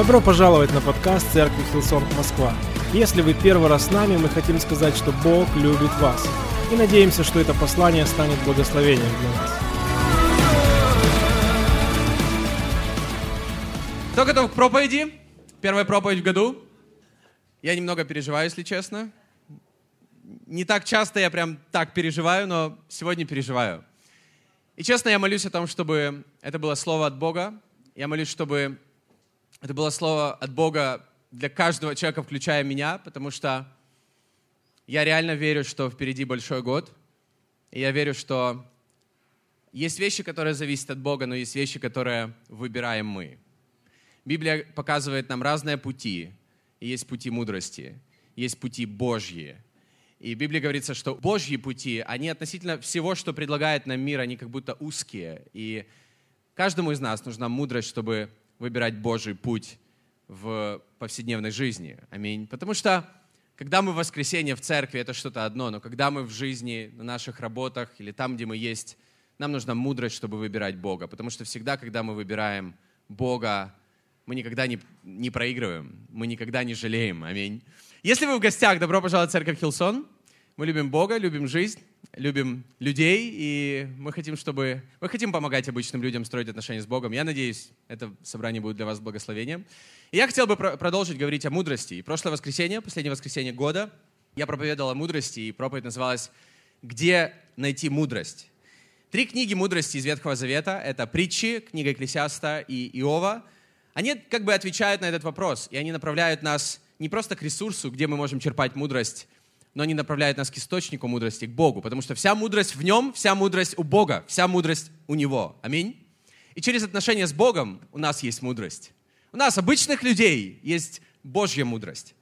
Добро пожаловать на подкаст Церкви Hillsong Москва. Если вы первый раз с нами, мы хотим сказать, что Бог любит вас. И надеемся, что это послание станет благословением для нас. Кто готов к проповеди? Первая проповедь в году. Я немного переживаю, если честно. Не так часто я прям так переживаю, но сегодня переживаю. И честно, я молюсь о том, чтобы это было слово от Бога. Я молюсь, чтобы это было слово от Бога для каждого человека, включая меня, потому что я реально верю, что впереди большой год. И я верю, что есть вещи, которые зависят от Бога, но есть вещи, которые выбираем мы. Библия показывает нам разные пути. Есть пути мудрости, есть пути Божьи. И в Библии говорится, что Божьи пути, они относительно всего, что предлагает нам мир, они как будто узкие. И каждому из нас нужна мудрость, чтобы выбирать Божий путь в повседневной жизни. Аминь. Потому что когда мы в воскресенье в церкви, это что-то одно, но когда мы в жизни, на наших работах или там, где мы есть, нам нужна мудрость, чтобы выбирать Бога. Потому что всегда, когда мы выбираем Бога, мы никогда не, не проигрываем, мы никогда не жалеем. Аминь. Если вы в гостях, добро пожаловать в церковь Хилсон. Мы любим Бога, любим жизнь, любим людей, и мы хотим, чтобы... Мы хотим помогать обычным людям строить отношения с Богом. Я надеюсь, это собрание будет для вас благословением. И я хотел бы продолжить говорить о мудрости. И прошлое воскресенье, последнее воскресенье года, я проповедовал о мудрости, и проповедь называлась «Где найти мудрость?». Три книги мудрости из Ветхого Завета — это «Притчи», книга Экклесиаста и Иова. Они как бы отвечают на этот вопрос, и они направляют нас не просто к ресурсу, где мы можем черпать мудрость, но они направляют нас к источнику мудрости, к Богу, потому что вся мудрость в нем, вся мудрость у Бога, вся мудрость у Него. Аминь. И через отношения с Богом у нас есть мудрость. У нас, обычных людей, есть Божья мудрость.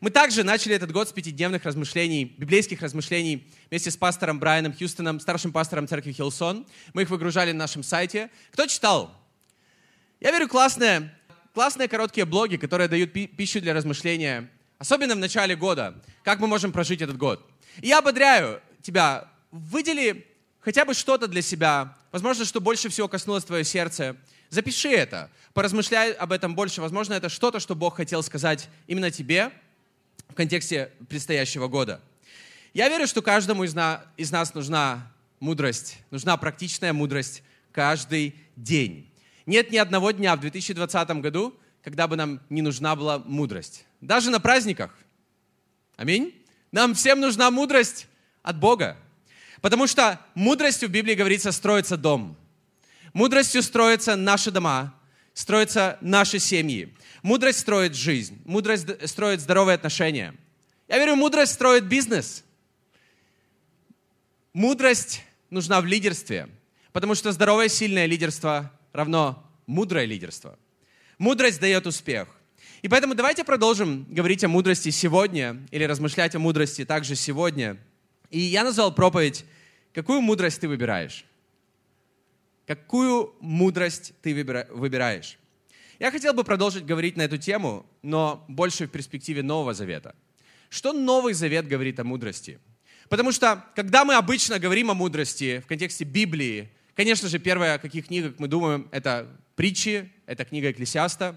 Мы также начали этот год с пятидневных размышлений, библейских размышлений вместе с пастором Брайаном Хьюстоном, старшим пастором церкви Хилсон. Мы их выгружали на нашем сайте. Кто читал? Я верю, классные, классные короткие блоги, которые дают пищу для размышления Особенно в начале года. Как мы можем прожить этот год? И я ободряю тебя, выдели хотя бы что-то для себя, возможно, что больше всего коснулось твое сердце. Запиши это, поразмышляй об этом больше. Возможно, это что-то, что Бог хотел сказать именно тебе в контексте предстоящего года. Я верю, что каждому из, на, из нас нужна мудрость, нужна практичная мудрость каждый день. Нет ни одного дня в 2020 году, когда бы нам не нужна была мудрость. Даже на праздниках. Аминь. Нам всем нужна мудрость от Бога. Потому что мудростью в Библии говорится строится дом. Мудростью строятся наши дома, строятся наши семьи. Мудрость строит жизнь, мудрость строит здоровые отношения. Я верю, мудрость строит бизнес. Мудрость нужна в лидерстве, потому что здоровое, сильное лидерство равно мудрое лидерство. Мудрость дает успех. И поэтому давайте продолжим говорить о мудрости сегодня или размышлять о мудрости также сегодня. И я назвал проповедь «Какую мудрость ты выбираешь?» Какую мудрость ты выбираешь? Я хотел бы продолжить говорить на эту тему, но больше в перспективе Нового Завета. Что Новый Завет говорит о мудрости? Потому что, когда мы обычно говорим о мудрости в контексте Библии, конечно же, первая, о каких книгах мы думаем, это притчи, это книга Экклесиаста.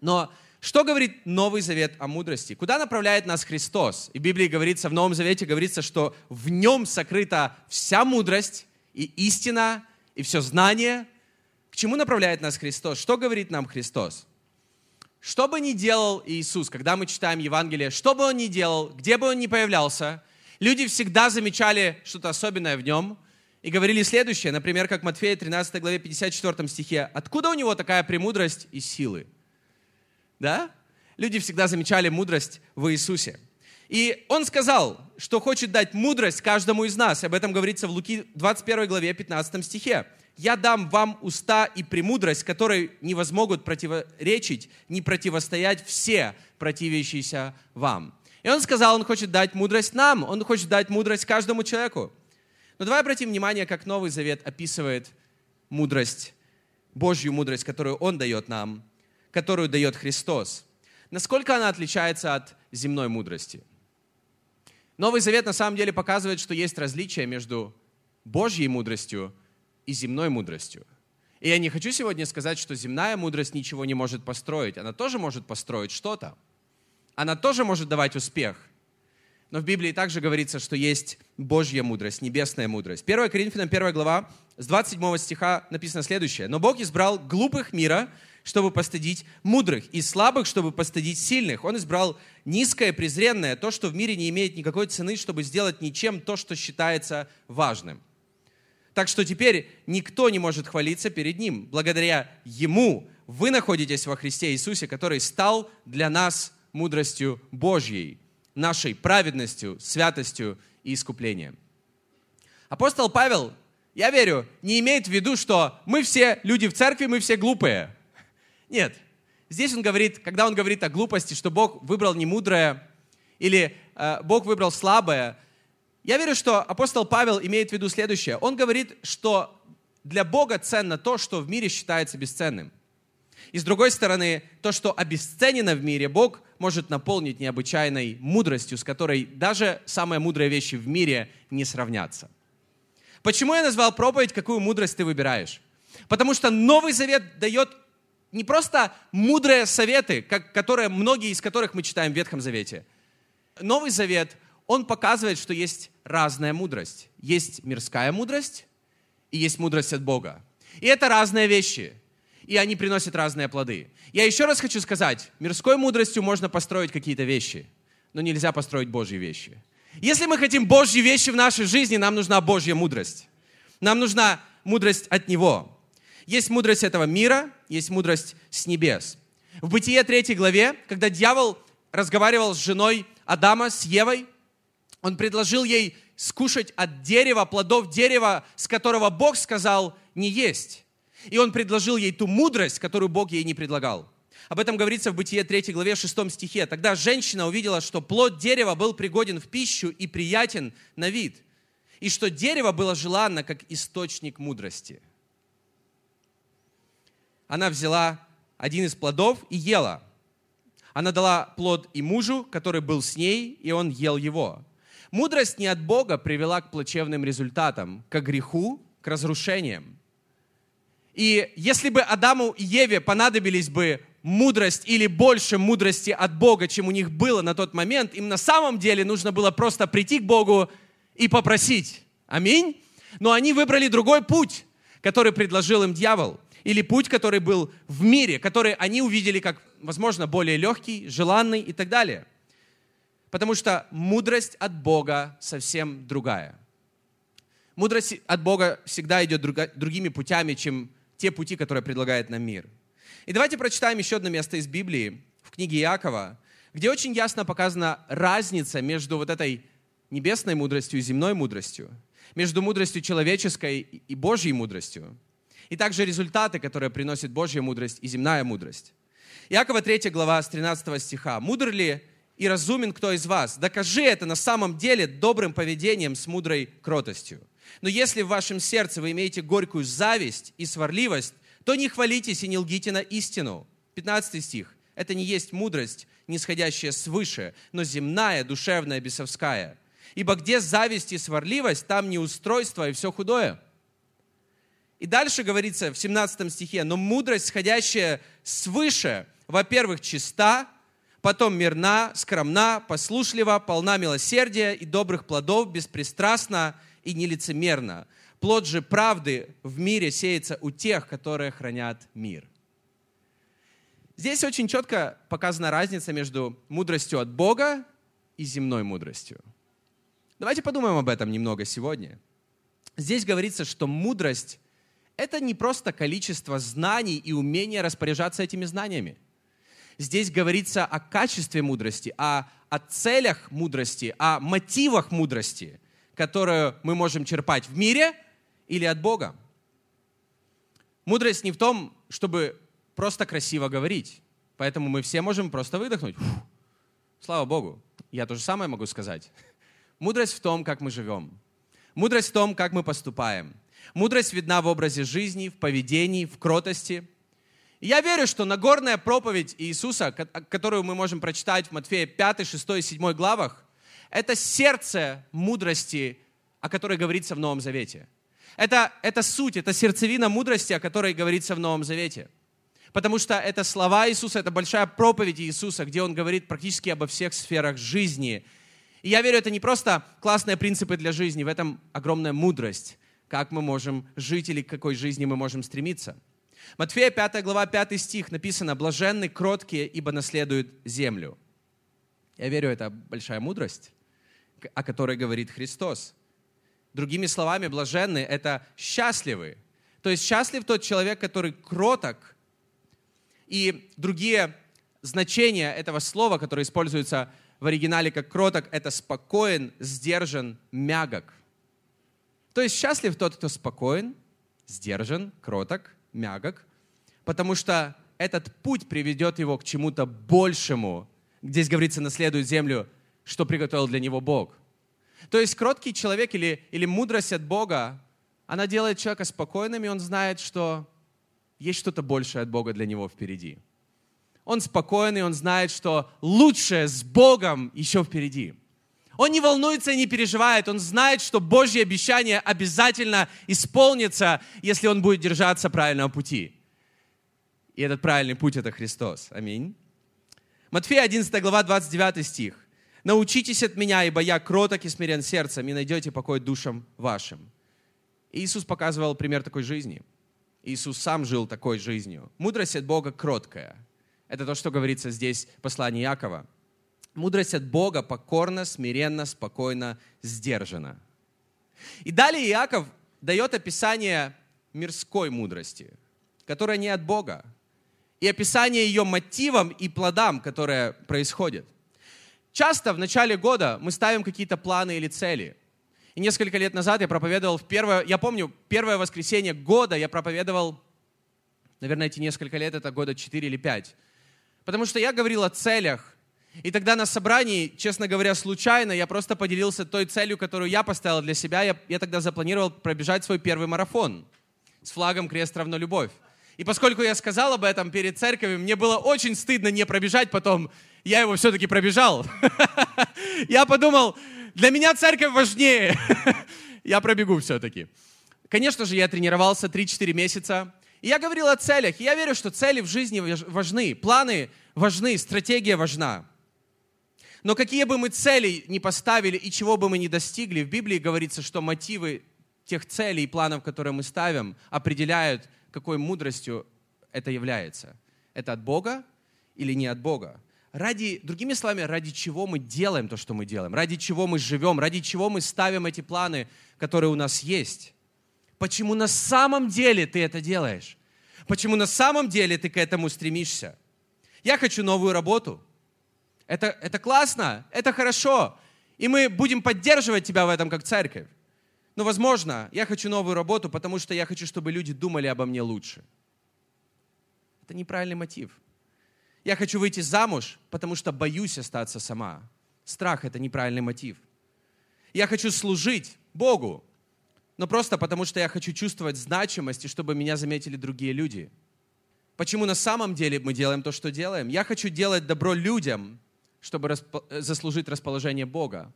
Но что говорит Новый Завет о мудрости? Куда направляет нас Христос? И в Библии говорится, в Новом Завете говорится, что в нем сокрыта вся мудрость и истина, и все знание. К чему направляет нас Христос? Что говорит нам Христос? Что бы ни делал Иисус, когда мы читаем Евангелие, что бы Он ни делал, где бы Он ни появлялся, люди всегда замечали что-то особенное в Нем – и говорили следующее, например, как Матфея 13 главе 54 стихе. Откуда у него такая премудрость и силы? Да? Люди всегда замечали мудрость в Иисусе. И он сказал, что хочет дать мудрость каждому из нас. Об этом говорится в Луки 21 главе 15 стихе. «Я дам вам уста и премудрость, которой не возмогут противоречить, не противостоять все противящиеся вам». И он сказал, он хочет дать мудрость нам, он хочет дать мудрость каждому человеку. Но давай обратим внимание, как Новый Завет описывает мудрость, Божью мудрость, которую Он дает нам, которую дает Христос. Насколько она отличается от земной мудрости? Новый Завет на самом деле показывает, что есть различие между Божьей мудростью и земной мудростью. И я не хочу сегодня сказать, что земная мудрость ничего не может построить. Она тоже может построить что-то. Она тоже может давать успех. Но в Библии также говорится, что есть Божья мудрость, небесная мудрость. 1 Коринфянам 1 глава, с 27 стиха написано следующее. «Но Бог избрал глупых мира, чтобы постыдить мудрых, и слабых, чтобы постыдить сильных. Он избрал низкое, презренное, то, что в мире не имеет никакой цены, чтобы сделать ничем то, что считается важным. Так что теперь никто не может хвалиться перед Ним. Благодаря Ему вы находитесь во Христе Иисусе, который стал для нас мудростью Божьей, нашей праведностью, святостью и искуплением. Апостол Павел, я верю, не имеет в виду, что мы все люди в церкви, мы все глупые. Нет. Здесь он говорит, когда он говорит о глупости, что Бог выбрал не мудрое или э, Бог выбрал слабое, я верю, что апостол Павел имеет в виду следующее. Он говорит, что для Бога ценно то, что в мире считается бесценным. И с другой стороны, то, что обесценено в мире, Бог может наполнить необычайной мудростью, с которой даже самые мудрые вещи в мире не сравнятся. Почему я назвал проповедь «Какую мудрость ты выбираешь»? Потому что Новый Завет дает не просто мудрые советы, как, которые, многие из которых мы читаем в Ветхом Завете. Новый Завет, он показывает, что есть разная мудрость. Есть мирская мудрость и есть мудрость от Бога. И это разные вещи. И они приносят разные плоды. Я еще раз хочу сказать, мирской мудростью можно построить какие-то вещи, но нельзя построить Божьи вещи. Если мы хотим Божьи вещи в нашей жизни, нам нужна Божья мудрость. Нам нужна мудрость от Него. Есть мудрость этого мира, есть мудрость с небес. В Бытие 3 главе, когда дьявол разговаривал с женой Адама, с Евой, он предложил ей скушать от дерева, плодов дерева, с которого Бог сказал не есть. И он предложил ей ту мудрость, которую Бог ей не предлагал. Об этом говорится в Бытие 3 главе 6 стихе. Тогда женщина увидела, что плод дерева был пригоден в пищу и приятен на вид, и что дерево было желанно, как источник мудрости – она взяла один из плодов и ела. Она дала плод и мужу, который был с ней, и он ел его. Мудрость не от Бога привела к плачевным результатам, к греху, к разрушениям. И если бы Адаму и Еве понадобились бы мудрость или больше мудрости от Бога, чем у них было на тот момент, им на самом деле нужно было просто прийти к Богу и попросить. Аминь. Но они выбрали другой путь, который предложил им дьявол или путь, который был в мире, который они увидели как, возможно, более легкий, желанный и так далее. Потому что мудрость от Бога совсем другая. Мудрость от Бога всегда идет другими путями, чем те пути, которые предлагает нам мир. И давайте прочитаем еще одно место из Библии, в книге Иакова, где очень ясно показана разница между вот этой небесной мудростью и земной мудростью, между мудростью человеческой и Божьей мудростью и также результаты, которые приносит Божья мудрость и земная мудрость. Иакова 3 глава с 13 стиха. «Мудр ли и разумен кто из вас? Докажи это на самом деле добрым поведением с мудрой кротостью. Но если в вашем сердце вы имеете горькую зависть и сварливость, то не хвалитесь и не лгите на истину». 15 стих. «Это не есть мудрость, нисходящая свыше, но земная, душевная, бесовская. Ибо где зависть и сварливость, там неустройство и все худое». И дальше говорится в 17 стихе, но мудрость, сходящая свыше, во-первых, чиста, потом мирна, скромна, послушлива, полна милосердия и добрых плодов, беспристрастна и нелицемерна. Плод же правды в мире сеется у тех, которые хранят мир. Здесь очень четко показана разница между мудростью от Бога и земной мудростью. Давайте подумаем об этом немного сегодня. Здесь говорится, что мудрость это не просто количество знаний и умения распоряжаться этими знаниями. Здесь говорится о качестве мудрости, о, о целях мудрости, о мотивах мудрости, которую мы можем черпать в мире или от Бога. Мудрость не в том, чтобы просто красиво говорить. Поэтому мы все можем просто выдохнуть. Фу, слава Богу. Я то же самое могу сказать. Мудрость в том, как мы живем. Мудрость в том, как мы поступаем. Мудрость видна в образе жизни, в поведении, в кротости. И я верю, что Нагорная проповедь Иисуса, которую мы можем прочитать в Матфея 5, 6, 7 главах, это сердце мудрости, о которой говорится в Новом Завете. Это, это суть, это сердцевина мудрости, о которой говорится в Новом Завете. Потому что это слова Иисуса, это большая проповедь Иисуса, где Он говорит практически обо всех сферах жизни. И я верю, это не просто классные принципы для жизни, в этом огромная мудрость, как мы можем жить или к какой жизни мы можем стремиться. Матфея 5 глава 5 стих написано «Блаженны кроткие, ибо наследуют землю». Я верю, это большая мудрость, о которой говорит Христос. Другими словами, блаженны — это счастливы. То есть счастлив тот человек, который кроток. И другие значения этого слова, которое используется в оригинале как кроток, это спокоен, сдержан, мягок. То есть счастлив тот, кто спокоен, сдержан, кроток, мягок, потому что этот путь приведет его к чему-то большему. Здесь говорится, наследует землю, что приготовил для него Бог. То есть кроткий человек или, или мудрость от Бога, она делает человека спокойным, и он знает, что есть что-то большее от Бога для него впереди. Он спокойный, он знает, что лучшее с Богом еще впереди. Он не волнуется и не переживает, он знает, что Божье обещание обязательно исполнится, если он будет держаться правильного пути. И этот правильный путь – это Христос. Аминь. Матфея 11 глава 29 стих. Научитесь от меня, ибо я кроток и смирен сердцем, и найдете покой душам вашим. Иисус показывал пример такой жизни. Иисус сам жил такой жизнью. Мудрость от Бога кроткая. Это то, что говорится здесь в послании Якова. Мудрость от Бога покорно, смиренно, спокойно, сдержана. И далее Иаков дает описание мирской мудрости, которая не от Бога, и описание ее мотивам и плодам, которые происходят – Часто в начале года мы ставим какие-то планы или цели. И несколько лет назад я проповедовал в первое, я помню, первое воскресенье года я проповедовал, наверное, эти несколько лет, это года 4 или 5. Потому что я говорил о целях. И тогда на собрании, честно говоря, случайно, я просто поделился той целью, которую я поставил для себя. Я, я тогда запланировал пробежать свой первый марафон с флагом «Крест равно любовь». И поскольку я сказал об этом перед церковью, мне было очень стыдно не пробежать потом я его все-таки пробежал. Я подумал, для меня церковь важнее. Я пробегу все-таки. Конечно же, я тренировался 3-4 месяца. И я говорил о целях. И я верю, что цели в жизни важны, планы важны, стратегия важна. Но какие бы мы цели не поставили и чего бы мы не достигли, в Библии говорится, что мотивы тех целей и планов, которые мы ставим, определяют, какой мудростью это является. Это от Бога или не от Бога? ради, другими словами, ради чего мы делаем то, что мы делаем, ради чего мы живем, ради чего мы ставим эти планы, которые у нас есть. Почему на самом деле ты это делаешь? Почему на самом деле ты к этому стремишься? Я хочу новую работу. Это, это классно, это хорошо. И мы будем поддерживать тебя в этом как церковь. Но, возможно, я хочу новую работу, потому что я хочу, чтобы люди думали обо мне лучше. Это неправильный мотив. Я хочу выйти замуж, потому что боюсь остаться сама. Страх – это неправильный мотив. Я хочу служить Богу, но просто потому что я хочу чувствовать значимость и чтобы меня заметили другие люди. Почему на самом деле мы делаем то, что делаем? Я хочу делать добро людям, чтобы расп... заслужить расположение Бога.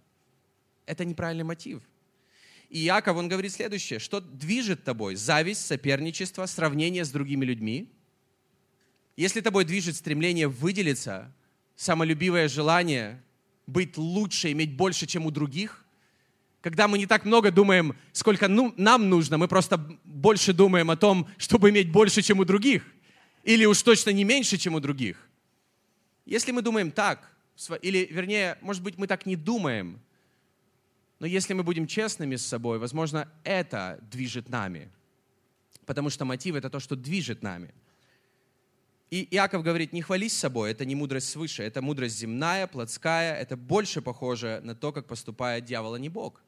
Это неправильный мотив. И Яков, он говорит следующее, что движет тобой? Зависть, соперничество, сравнение с другими людьми – если тобой движет стремление выделиться, самолюбивое желание быть лучше, иметь больше, чем у других, когда мы не так много думаем, сколько ну, нам нужно, мы просто больше думаем о том, чтобы иметь больше, чем у других, или уж точно не меньше, чем у других. Если мы думаем так, или, вернее, может быть, мы так не думаем, но если мы будем честными с собой, возможно, это движет нами. Потому что мотив — это то, что движет нами — и Иаков говорит, не хвались собой, это не мудрость свыше, это мудрость земная, плотская, это больше похоже на то, как поступает дьявол, а не Бог.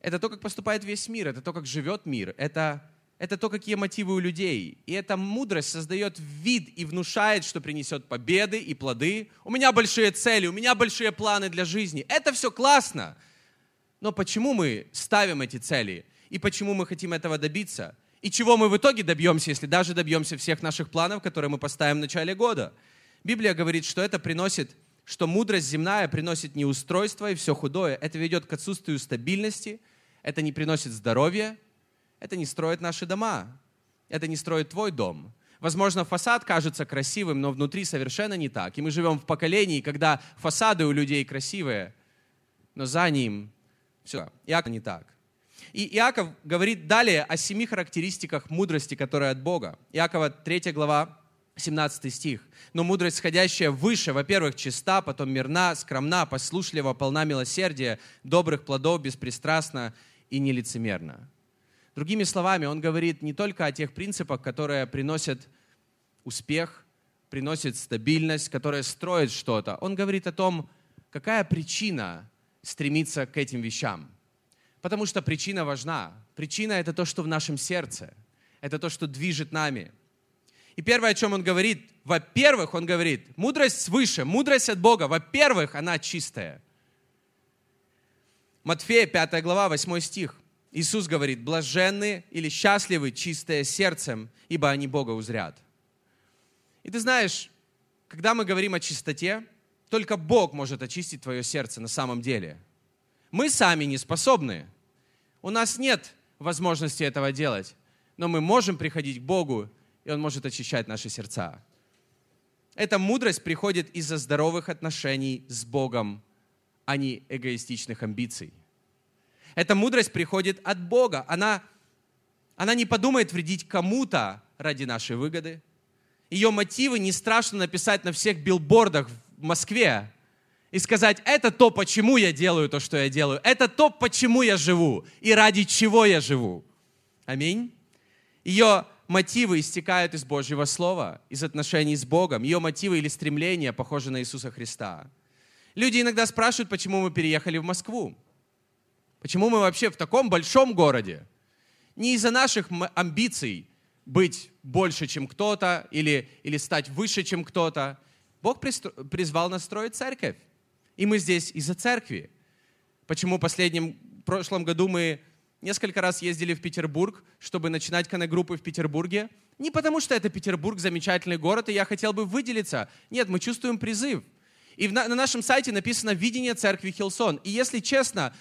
Это то, как поступает весь мир, это то, как живет мир, это, это то, какие мотивы у людей. И эта мудрость создает вид и внушает, что принесет победы и плоды. У меня большие цели, у меня большие планы для жизни. Это все классно. Но почему мы ставим эти цели? И почему мы хотим этого добиться? И чего мы в итоге добьемся, если даже добьемся всех наших планов, которые мы поставим в начале года? Библия говорит, что это приносит, что мудрость земная приносит неустройство и все худое. Это ведет к отсутствию стабильности, это не приносит здоровья, это не строит наши дома, это не строит твой дом. Возможно, фасад кажется красивым, но внутри совершенно не так. И мы живем в поколении, когда фасады у людей красивые, но за ним все. Иаков не так. И Иаков говорит далее о семи характеристиках мудрости, которая от Бога. Иакова 3 глава, 17 стих. «Но мудрость, сходящая выше, во-первых, чиста, потом мирна, скромна, послушлива, полна милосердия, добрых плодов, беспристрастна и нелицемерна». Другими словами, он говорит не только о тех принципах, которые приносят успех, приносят стабильность, которые строят что-то. Он говорит о том, какая причина стремиться к этим вещам. Потому что причина важна. Причина — это то, что в нашем сердце. Это то, что движет нами. И первое, о чем он говорит, во-первых, он говорит, мудрость свыше, мудрость от Бога, во-первых, она чистая. Матфея, 5 глава, 8 стих. Иисус говорит, блаженны или счастливы чистые сердцем, ибо они Бога узрят. И ты знаешь, когда мы говорим о чистоте, только Бог может очистить твое сердце на самом деле. Мы сами не способны. У нас нет возможности этого делать. Но мы можем приходить к Богу, и Он может очищать наши сердца. Эта мудрость приходит из-за здоровых отношений с Богом, а не эгоистичных амбиций. Эта мудрость приходит от Бога. Она, она не подумает вредить кому-то ради нашей выгоды. Ее мотивы не страшно написать на всех билбордах в Москве и сказать, это то, почему я делаю то, что я делаю. Это то, почему я живу и ради чего я живу. Аминь. Ее мотивы истекают из Божьего Слова, из отношений с Богом. Ее мотивы или стремления похожи на Иисуса Христа. Люди иногда спрашивают, почему мы переехали в Москву. Почему мы вообще в таком большом городе? Не из-за наших амбиций быть больше, чем кто-то, или, или стать выше, чем кто-то. Бог призвал нас строить церковь. И мы здесь из-за церкви. Почему в последнем, прошлом году мы несколько раз ездили в Петербург, чтобы начинать коннект-группы в Петербурге? Не потому, что это Петербург, замечательный город, и я хотел бы выделиться. Нет, мы чувствуем призыв. И на нашем сайте написано «Видение церкви Хилсон». И если честно,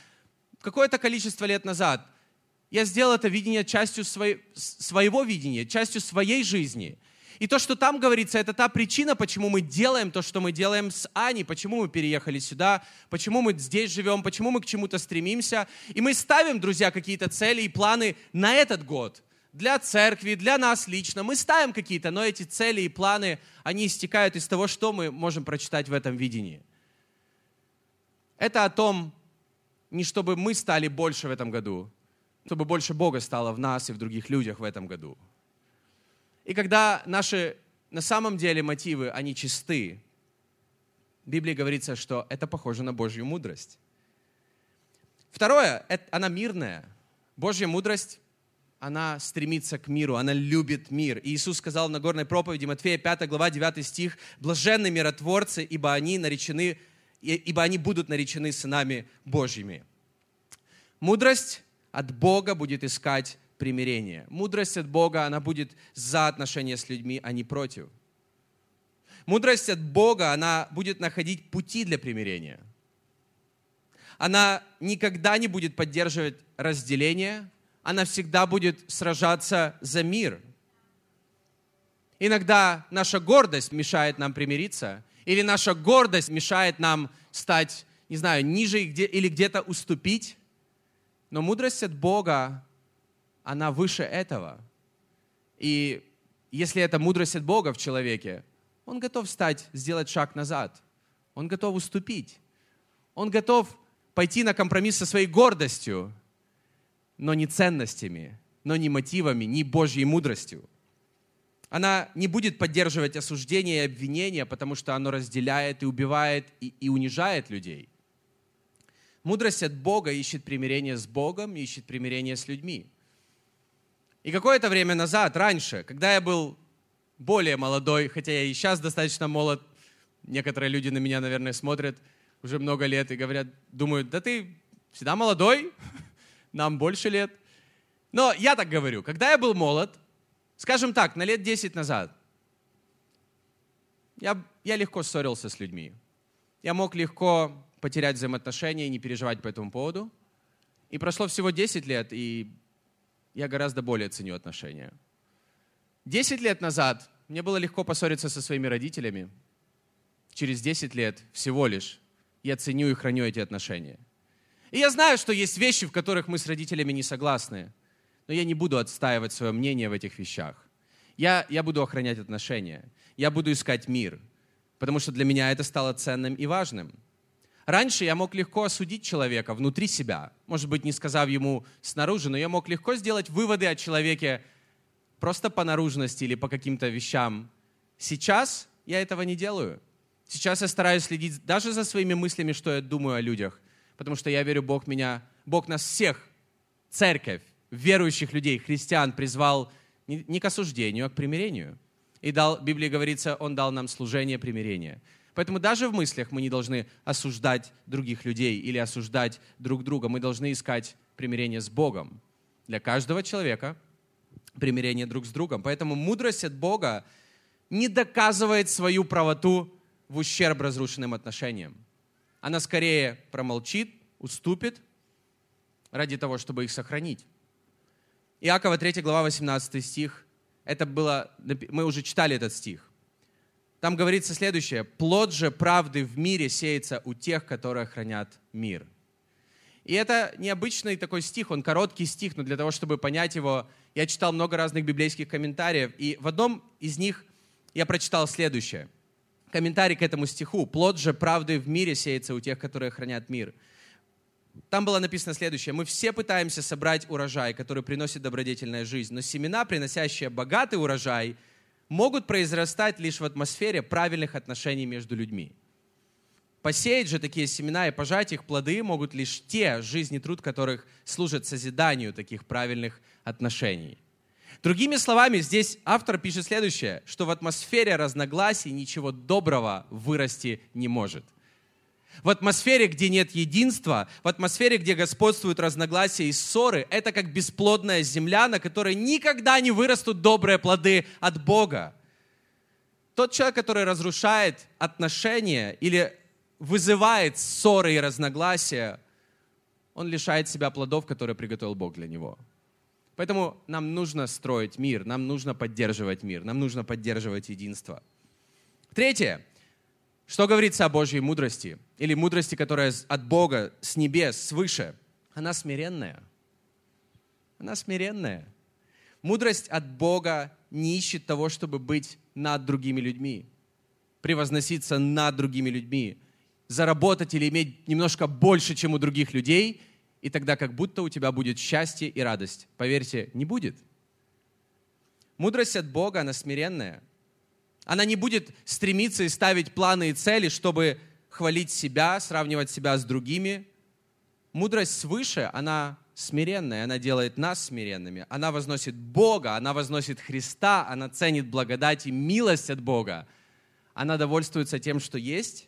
какое-то количество лет назад я сделал это видение частью своей, своего видения, частью своей жизни. И то, что там говорится, это та причина, почему мы делаем то, что мы делаем с Аней, почему мы переехали сюда, почему мы здесь живем, почему мы к чему-то стремимся. И мы ставим, друзья, какие-то цели и планы на этот год. Для церкви, для нас лично. Мы ставим какие-то, но эти цели и планы, они истекают из того, что мы можем прочитать в этом видении. Это о том, не чтобы мы стали больше в этом году, чтобы больше Бога стало в нас и в других людях в этом году. И когда наши на самом деле мотивы, они чисты, в Библии говорится, что это похоже на Божью мудрость. Второе, это, она мирная. Божья мудрость, она стремится к миру, она любит мир. И Иисус сказал в Нагорной проповеди, Матфея 5 глава 9 стих, «Блаженны миротворцы, ибо они наречены ибо они будут наречены сынами Божьими. Мудрость от Бога будет искать примирение. Мудрость от Бога, она будет за отношения с людьми, а не против. Мудрость от Бога, она будет находить пути для примирения. Она никогда не будет поддерживать разделение, она всегда будет сражаться за мир. Иногда наша гордость мешает нам примириться, или наша гордость мешает нам стать, не знаю, ниже или где-то уступить. Но мудрость от Бога, она выше этого. И если это мудрость от Бога в человеке, он готов стать, сделать шаг назад. Он готов уступить. Он готов пойти на компромисс со своей гордостью, но не ценностями, но не мотивами, не Божьей мудростью. Она не будет поддерживать осуждение и обвинение, потому что оно разделяет и убивает и, и унижает людей. Мудрость от Бога ищет примирение с Богом, ищет примирение с людьми. И какое-то время назад, раньше, когда я был более молодой, хотя я и сейчас достаточно молод, некоторые люди на меня, наверное, смотрят уже много лет и говорят, думают, да ты всегда молодой, нам больше лет. Но я так говорю, когда я был молод, Скажем так, на лет 10 назад я, я легко ссорился с людьми. Я мог легко потерять взаимоотношения и не переживать по этому поводу. И прошло всего 10 лет, и я гораздо более ценю отношения. 10 лет назад мне было легко поссориться со своими родителями. Через 10 лет всего лишь я ценю и храню эти отношения. И я знаю, что есть вещи, в которых мы с родителями не согласны, но я не буду отстаивать свое мнение в этих вещах. Я, я буду охранять отношения, я буду искать мир, потому что для меня это стало ценным и важным. Раньше я мог легко осудить человека внутри себя, может быть, не сказав ему снаружи, но я мог легко сделать выводы о человеке просто по наружности или по каким-то вещам. Сейчас я этого не делаю. Сейчас я стараюсь следить даже за своими мыслями, что я думаю о людях, потому что я верю, Бог меня, Бог нас всех, церковь, верующих людей, христиан, призвал не к осуждению, а к примирению. И дал, в Библии говорится, Он дал нам служение примирения. Поэтому даже в мыслях мы не должны осуждать других людей или осуждать друг друга. Мы должны искать примирение с Богом. Для каждого человека примирение друг с другом. Поэтому мудрость от Бога не доказывает свою правоту в ущерб разрушенным отношениям. Она скорее промолчит, уступит ради того, чтобы их сохранить. Иакова 3 глава 18 стих. Это было, мы уже читали этот стих. Там говорится следующее. «Плод же правды в мире сеется у тех, которые хранят мир». И это необычный такой стих, он короткий стих, но для того, чтобы понять его, я читал много разных библейских комментариев, и в одном из них я прочитал следующее. Комментарий к этому стиху. «Плод же правды в мире сеется у тех, которые хранят мир». Там было написано следующее. «Мы все пытаемся собрать урожай, который приносит добродетельная жизнь, но семена, приносящие богатый урожай – могут произрастать лишь в атмосфере правильных отношений между людьми. Посеять же такие семена и пожать их плоды могут лишь те, жизни труд которых служат созиданию таких правильных отношений. Другими словами, здесь автор пишет следующее, что в атмосфере разногласий ничего доброго вырасти не может. В атмосфере, где нет единства, в атмосфере, где господствуют разногласия и ссоры, это как бесплодная земля, на которой никогда не вырастут добрые плоды от Бога. Тот человек, который разрушает отношения или вызывает ссоры и разногласия, он лишает себя плодов, которые приготовил Бог для него. Поэтому нам нужно строить мир, нам нужно поддерживать мир, нам нужно поддерживать единство. Третье. Что говорится о Божьей мудрости? Или мудрости, которая от Бога, с небес, свыше? Она смиренная. Она смиренная. Мудрость от Бога не ищет того, чтобы быть над другими людьми, превозноситься над другими людьми, заработать или иметь немножко больше, чем у других людей, и тогда как будто у тебя будет счастье и радость. Поверьте, не будет. Мудрость от Бога, она смиренная – она не будет стремиться и ставить планы и цели, чтобы хвалить себя, сравнивать себя с другими. Мудрость свыше, она смиренная, она делает нас смиренными. Она возносит Бога, она возносит Христа, она ценит благодать и милость от Бога. Она довольствуется тем, что есть.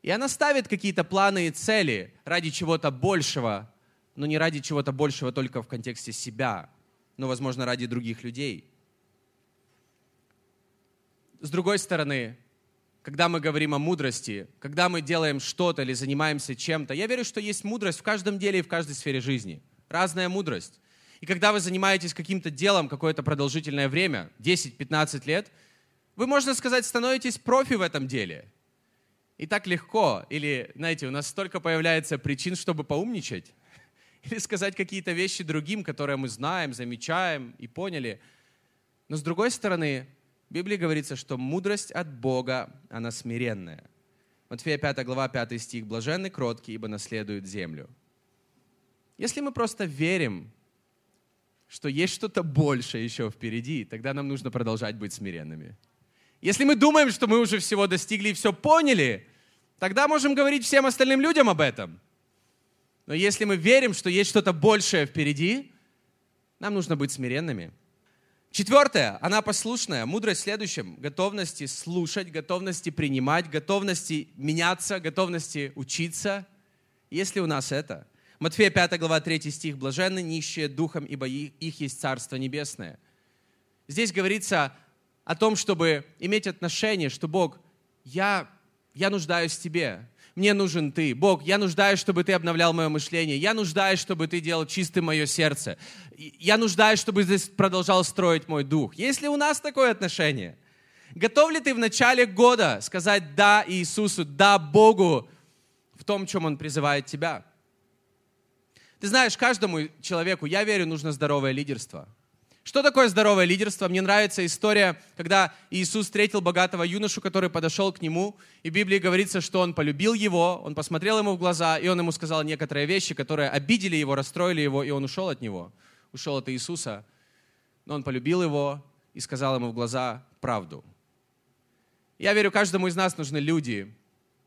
И она ставит какие-то планы и цели ради чего-то большего, но не ради чего-то большего только в контексте себя, но, возможно, ради других людей – с другой стороны, когда мы говорим о мудрости, когда мы делаем что-то или занимаемся чем-то, я верю, что есть мудрость в каждом деле и в каждой сфере жизни. Разная мудрость. И когда вы занимаетесь каким-то делом какое-то продолжительное время, 10-15 лет, вы, можно сказать, становитесь профи в этом деле. И так легко. Или, знаете, у нас столько появляется причин, чтобы поумничать. Или сказать какие-то вещи другим, которые мы знаем, замечаем и поняли. Но с другой стороны, в Библии говорится, что мудрость от Бога, она смиренная. Матфея 5 глава 5 стих. «Блаженны кроткие, ибо наследуют землю». Если мы просто верим, что есть что-то большее еще впереди, тогда нам нужно продолжать быть смиренными. Если мы думаем, что мы уже всего достигли и все поняли, тогда можем говорить всем остальным людям об этом. Но если мы верим, что есть что-то большее впереди, нам нужно быть смиренными – Четвертое, она послушная. Мудрость в следующем. Готовности слушать, готовности принимать, готовности меняться, готовности учиться. Если у нас это. Матфея 5 глава 3 стих. Блаженны нищие духом, ибо их есть Царство Небесное. Здесь говорится о том, чтобы иметь отношение, что Бог, я, я нуждаюсь в Тебе. Мне нужен Ты. Бог, я нуждаюсь, чтобы Ты обновлял мое мышление. Я нуждаюсь, чтобы Ты делал чистым мое сердце. Я нуждаюсь, чтобы Ты продолжал строить мой дух. Есть ли у нас такое отношение? Готов ли ты в начале года сказать «да» Иисусу, «да» Богу в том, чем Он призывает тебя? Ты знаешь, каждому человеку, я верю, нужно здоровое лидерство – что такое здоровое лидерство? Мне нравится история, когда Иисус встретил богатого юношу, который подошел к нему, и в Библии говорится, что он полюбил его, он посмотрел ему в глаза, и он ему сказал некоторые вещи, которые обидели его, расстроили его, и он ушел от него. Ушел от Иисуса. Но он полюбил его и сказал ему в глаза правду. Я верю, каждому из нас нужны люди,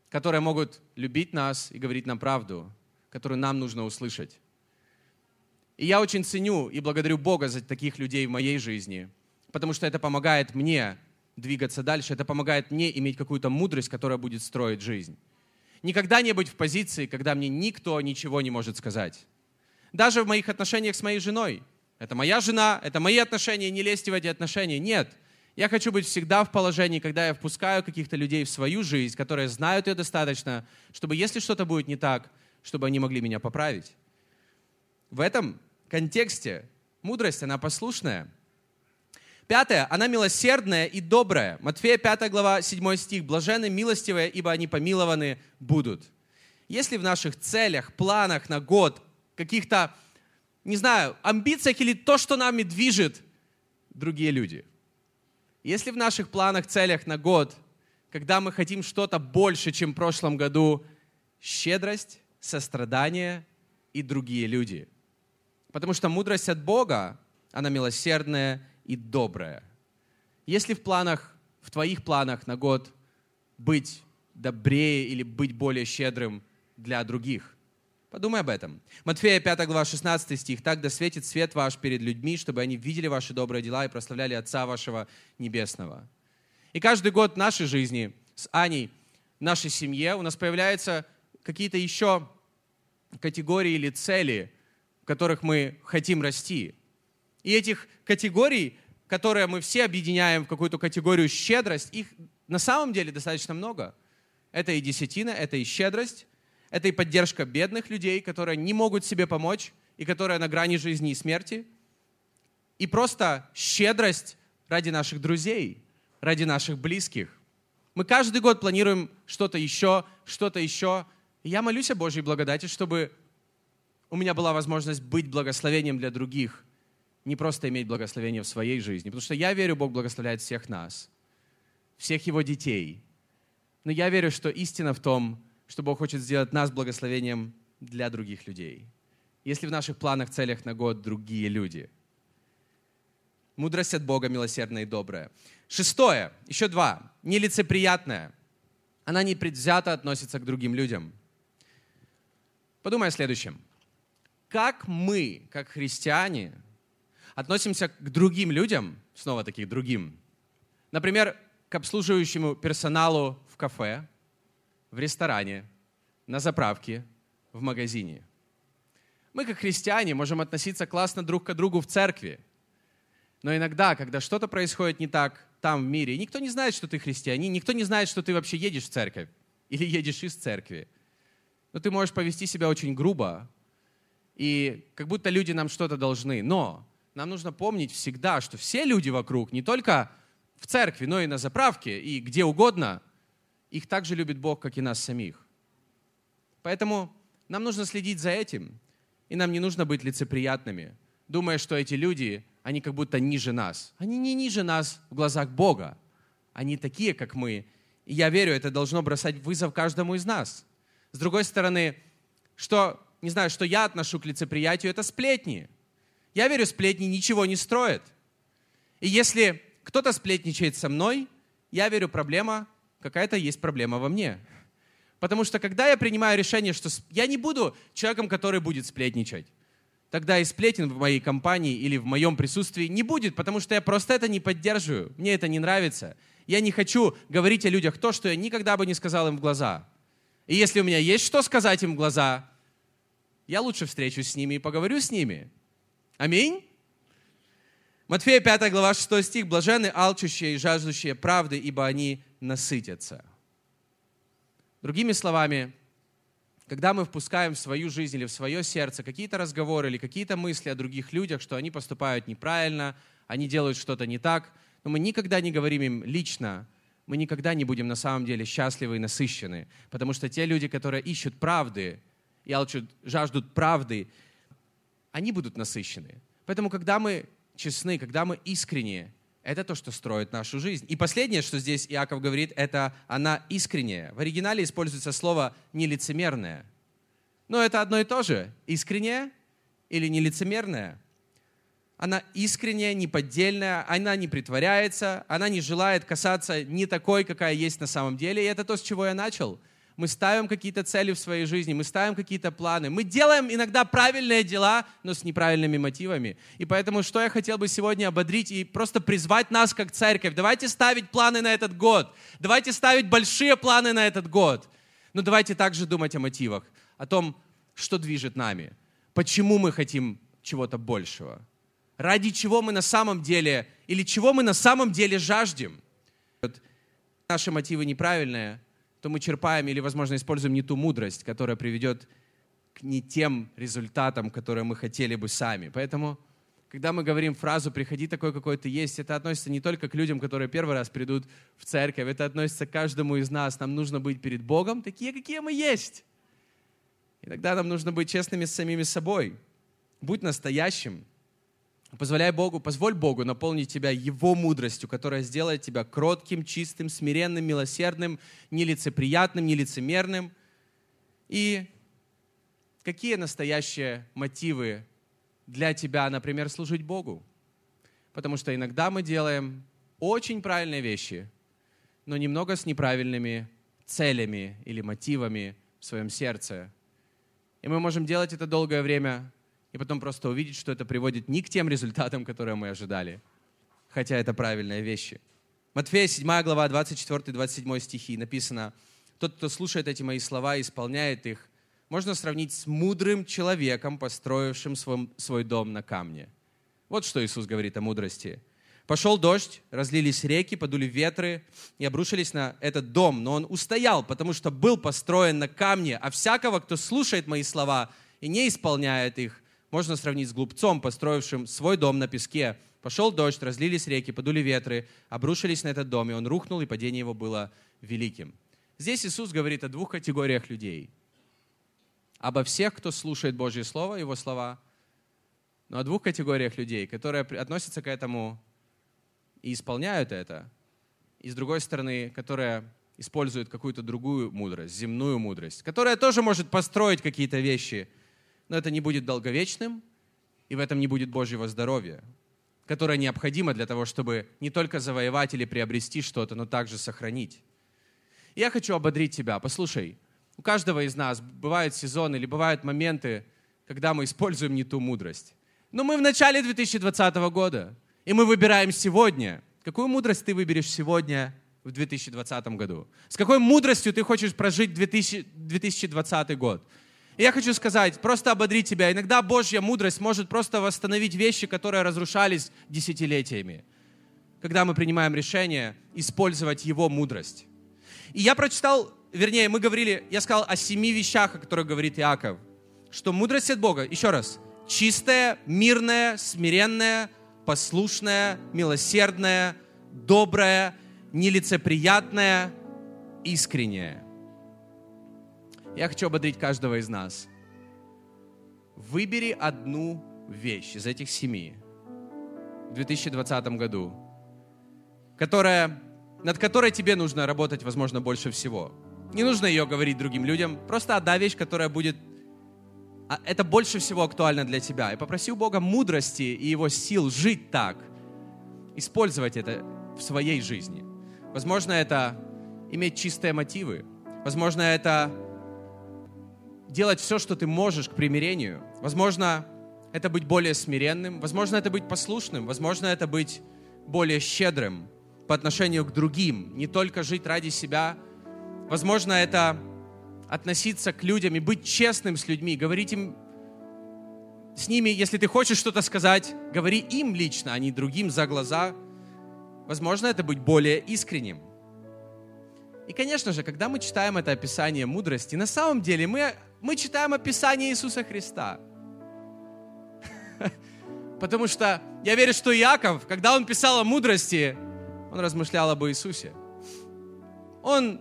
которые могут любить нас и говорить нам правду, которую нам нужно услышать. И я очень ценю и благодарю Бога за таких людей в моей жизни, потому что это помогает мне двигаться дальше, это помогает мне иметь какую-то мудрость, которая будет строить жизнь. Никогда не быть в позиции, когда мне никто ничего не может сказать. Даже в моих отношениях с моей женой. Это моя жена, это мои отношения, не лезьте в эти отношения. Нет. Я хочу быть всегда в положении, когда я впускаю каких-то людей в свою жизнь, которые знают ее достаточно, чтобы если что-то будет не так, чтобы они могли меня поправить. В этом контексте мудрость, она послушная. Пятое, она милосердная и добрая. Матфея 5 глава 7 стих. Блажены милостивые, ибо они помилованы будут. Если в наших целях, планах на год, каких-то, не знаю, амбициях или то, что нами движет, другие люди. Если в наших планах, целях на год, когда мы хотим что-то больше, чем в прошлом году, щедрость, сострадание и другие люди – Потому что мудрость от Бога, она милосердная и добрая. Если в планах, в твоих планах на год быть добрее или быть более щедрым для других, подумай об этом. Матфея 5 глава 16 стих. «Так да светит свет ваш перед людьми, чтобы они видели ваши добрые дела и прославляли Отца вашего Небесного». И каждый год в нашей жизни с Аней, в нашей семье у нас появляются какие-то еще категории или цели – в которых мы хотим расти. И этих категорий, которые мы все объединяем в какую-то категорию щедрость, их на самом деле достаточно много. Это и десятина, это и щедрость, это и поддержка бедных людей, которые не могут себе помочь и которые на грани жизни и смерти. И просто щедрость ради наших друзей, ради наших близких. Мы каждый год планируем что-то еще, что-то еще. И я молюсь о Божьей благодати, чтобы у меня была возможность быть благословением для других, не просто иметь благословение в своей жизни. Потому что я верю, Бог благословляет всех нас, всех Его детей. Но я верю, что истина в том, что Бог хочет сделать нас благословением для других людей. Если в наших планах, целях на год другие люди. Мудрость от Бога милосердная и добрая. Шестое, еще два. Нелицеприятная. Она непредвзято относится к другим людям. Подумай о следующем как мы, как христиане, относимся к другим людям, снова таких другим, например, к обслуживающему персоналу в кафе, в ресторане, на заправке, в магазине. Мы, как христиане, можем относиться классно друг к другу в церкви, но иногда, когда что-то происходит не так там, в мире, никто не знает, что ты христианин, никто не знает, что ты вообще едешь в церковь или едешь из церкви. Но ты можешь повести себя очень грубо, и как будто люди нам что-то должны. Но нам нужно помнить всегда, что все люди вокруг, не только в церкви, но и на заправке, и где угодно, их также любит Бог, как и нас самих. Поэтому нам нужно следить за этим, и нам не нужно быть лицеприятными, думая, что эти люди, они как будто ниже нас. Они не ниже нас в глазах Бога. Они такие, как мы. И я верю, это должно бросать вызов каждому из нас. С другой стороны, что не знаю, что я отношу к лицеприятию, это сплетни. Я верю, сплетни ничего не строят. И если кто-то сплетничает со мной, я верю, проблема, какая-то есть проблема во мне. Потому что когда я принимаю решение, что я не буду человеком, который будет сплетничать, тогда и сплетен в моей компании или в моем присутствии не будет, потому что я просто это не поддерживаю. Мне это не нравится. Я не хочу говорить о людях то, что я никогда бы не сказал им в глаза. И если у меня есть что сказать им в глаза, я лучше встречусь с ними и поговорю с ними. Аминь. Матфея 5 глава 6 стих. Блаженны алчущие и жаждущие правды, ибо они насытятся. Другими словами, когда мы впускаем в свою жизнь или в свое сердце какие-то разговоры или какие-то мысли о других людях, что они поступают неправильно, они делают что-то не так, но мы никогда не говорим им лично, мы никогда не будем на самом деле счастливы и насыщены. Потому что те люди, которые ищут правды и жаждут правды, они будут насыщены. Поэтому, когда мы честны, когда мы искренние, это то, что строит нашу жизнь. И последнее, что здесь Иаков говорит, это она искренняя. В оригинале используется слово нелицемерное. Но это одно и то же. Искренняя или нелицемерная. Она искренняя, неподдельная, она не притворяется, она не желает касаться не такой, какая есть на самом деле. И это то, с чего я начал – мы ставим какие-то цели в своей жизни, мы ставим какие-то планы. Мы делаем иногда правильные дела, но с неправильными мотивами. И поэтому, что я хотел бы сегодня ободрить и просто призвать нас как церковь. Давайте ставить планы на этот год. Давайте ставить большие планы на этот год. Но давайте также думать о мотивах, о том, что движет нами. Почему мы хотим чего-то большего? Ради чего мы на самом деле, или чего мы на самом деле жаждем? Наши мотивы неправильные – то мы черпаем или, возможно, используем не ту мудрость, которая приведет к не тем результатам, которые мы хотели бы сами. Поэтому, когда мы говорим фразу «приходи такой, какой ты есть», это относится не только к людям, которые первый раз придут в церковь, это относится к каждому из нас. Нам нужно быть перед Богом такие, какие мы есть. Иногда нам нужно быть честными с самими собой. Будь настоящим, Позволяй Богу, позволь Богу наполнить тебя Его мудростью, которая сделает тебя кротким, чистым, смиренным, милосердным, нелицеприятным, нелицемерным. И какие настоящие мотивы для тебя, например, служить Богу? Потому что иногда мы делаем очень правильные вещи, но немного с неправильными целями или мотивами в своем сердце. И мы можем делать это долгое время, и потом просто увидеть, что это приводит не к тем результатам, которые мы ожидали, хотя это правильные вещи. Матфея 7 глава 24-27 стихи написано, «Тот, кто слушает эти мои слова и исполняет их, можно сравнить с мудрым человеком, построившим свой, свой дом на камне». Вот что Иисус говорит о мудрости. Пошел дождь, разлились реки, подули ветры и обрушились на этот дом. Но он устоял, потому что был построен на камне. А всякого, кто слушает мои слова и не исполняет их, можно сравнить с глупцом, построившим свой дом на песке. Пошел дождь, разлились реки, подули ветры, обрушились на этот дом, и он рухнул, и падение его было великим. Здесь Иисус говорит о двух категориях людей. Обо всех, кто слушает Божье Слово, Его слова, но о двух категориях людей, которые относятся к этому и исполняют это, и с другой стороны, которые используют какую-то другую мудрость, земную мудрость, которая тоже может построить какие-то вещи – но это не будет долговечным, и в этом не будет Божьего здоровья, которое необходимо для того, чтобы не только завоевать или приобрести что-то, но также сохранить. Я хочу ободрить тебя. Послушай, у каждого из нас бывают сезоны или бывают моменты, когда мы используем не ту мудрость. Но мы в начале 2020 года, и мы выбираем сегодня. Какую мудрость ты выберешь сегодня в 2020 году? С какой мудростью ты хочешь прожить 2000, 2020 год? И я хочу сказать, просто ободрить тебя. Иногда Божья мудрость может просто восстановить вещи, которые разрушались десятилетиями, когда мы принимаем решение использовать Его мудрость. И я прочитал, вернее, мы говорили, я сказал о семи вещах, о которых говорит Иаков, что мудрость от Бога, еще раз, чистая, мирная, смиренная, послушная, милосердная, добрая, нелицеприятная, искренняя. Я хочу ободрить каждого из нас. Выбери одну вещь из этих семи в 2020 году, которая, над которой тебе нужно работать, возможно, больше всего. Не нужно ее говорить другим людям, просто одна вещь, которая будет а это больше всего актуально для тебя. И попроси у Бога мудрости и Его сил жить так, использовать это в своей жизни. Возможно, это иметь чистые мотивы. Возможно, это делать все, что ты можешь к примирению. Возможно, это быть более смиренным, возможно, это быть послушным, возможно, это быть более щедрым по отношению к другим, не только жить ради себя. Возможно, это относиться к людям и быть честным с людьми, говорить им с ними, если ты хочешь что-то сказать, говори им лично, а не другим за глаза. Возможно, это быть более искренним. И, конечно же, когда мы читаем это описание мудрости, на самом деле мы, мы читаем описание Иисуса Христа. Потому что я верю, что Иаков, когда он писал о мудрости, он размышлял об Иисусе. Он,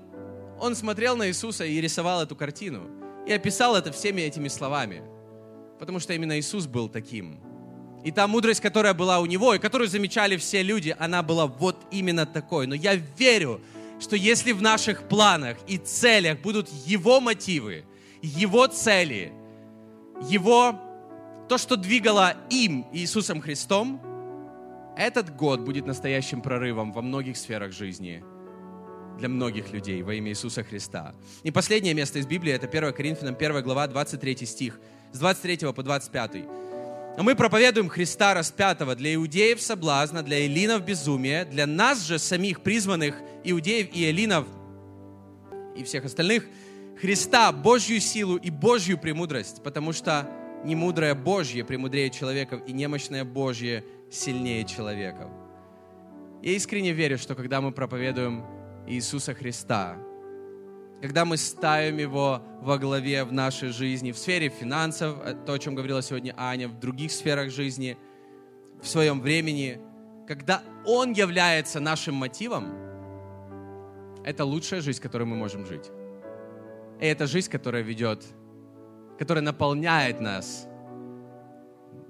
он смотрел на Иисуса и рисовал эту картину. И описал это всеми этими словами. Потому что именно Иисус был таким. И та мудрость, которая была у него, и которую замечали все люди, она была вот именно такой. Но я верю, что если в наших планах и целях будут Его мотивы, Его цели, Его, то, что двигало им, Иисусом Христом, этот год будет настоящим прорывом во многих сферах жизни для многих людей во имя Иисуса Христа. И последнее место из Библии, это 1 Коринфянам 1 глава, 23 стих, с 23 по 25. Но мы проповедуем Христа распятого для иудеев соблазна, для эллинов безумия, для нас же самих призванных иудеев и эллинов и всех остальных Христа, Божью силу и Божью премудрость, потому что немудрое Божье премудрее человеков и немощное Божье сильнее человеков. Я искренне верю, что когда мы проповедуем Иисуса Христа, когда мы ставим Его во главе в нашей жизни, в сфере финансов, э, то, о чем говорила сегодня Аня, в других сферах жизни, в своем времени, когда Он является нашим мотивом, это лучшая жизнь, которой мы можем жить. И это жизнь, которая ведет, которая наполняет нас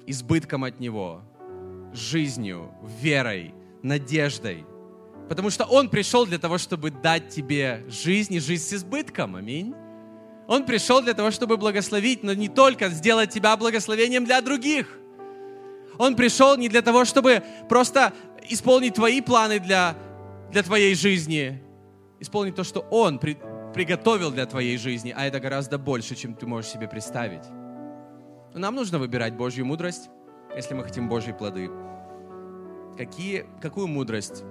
избытком от Него, жизнью, верой, надеждой – Потому что Он пришел для того, чтобы дать тебе жизнь и жизнь с избытком. Аминь. Он пришел для того, чтобы благословить, но не только сделать тебя благословением для других. Он пришел не для того, чтобы просто исполнить твои планы для, для твоей жизни, исполнить то, что Он приготовил для твоей жизни, а это гораздо больше, чем ты можешь себе представить. Но нам нужно выбирать Божью мудрость, если мы хотим Божьи плоды. Какие, какую мудрость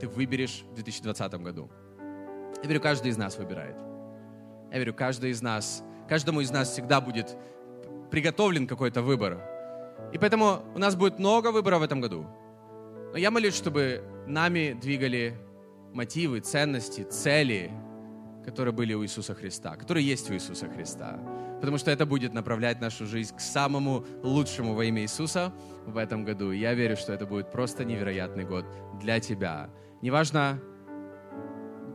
ты выберешь в 2020 году. Я верю, каждый из нас выбирает. Я верю, каждый из нас, каждому из нас всегда будет приготовлен какой-то выбор. И поэтому у нас будет много выборов в этом году. Но я молюсь, чтобы нами двигали мотивы, ценности, цели, которые были у Иисуса Христа, которые есть у Иисуса Христа. Потому что это будет направлять нашу жизнь к самому лучшему во имя Иисуса в этом году. И я верю, что это будет просто невероятный год для тебя. Неважно,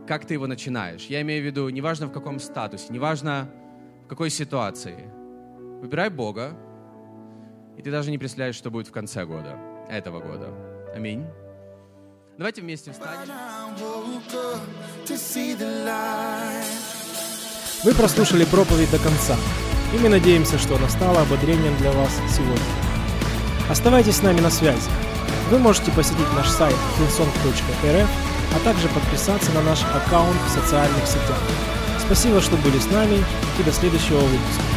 как ты его начинаешь. Я имею в виду, неважно в каком статусе, неважно в какой ситуации. Выбирай Бога, и ты даже не представляешь, что будет в конце года, этого года. Аминь. Давайте вместе встанем. Вы прослушали проповедь до конца, и мы надеемся, что она стала ободрением для вас сегодня. Оставайтесь с нами на связи. Вы можете посетить наш сайт hillsong.rf, а также подписаться на наш аккаунт в социальных сетях. Спасибо, что были с нами и до следующего выпуска.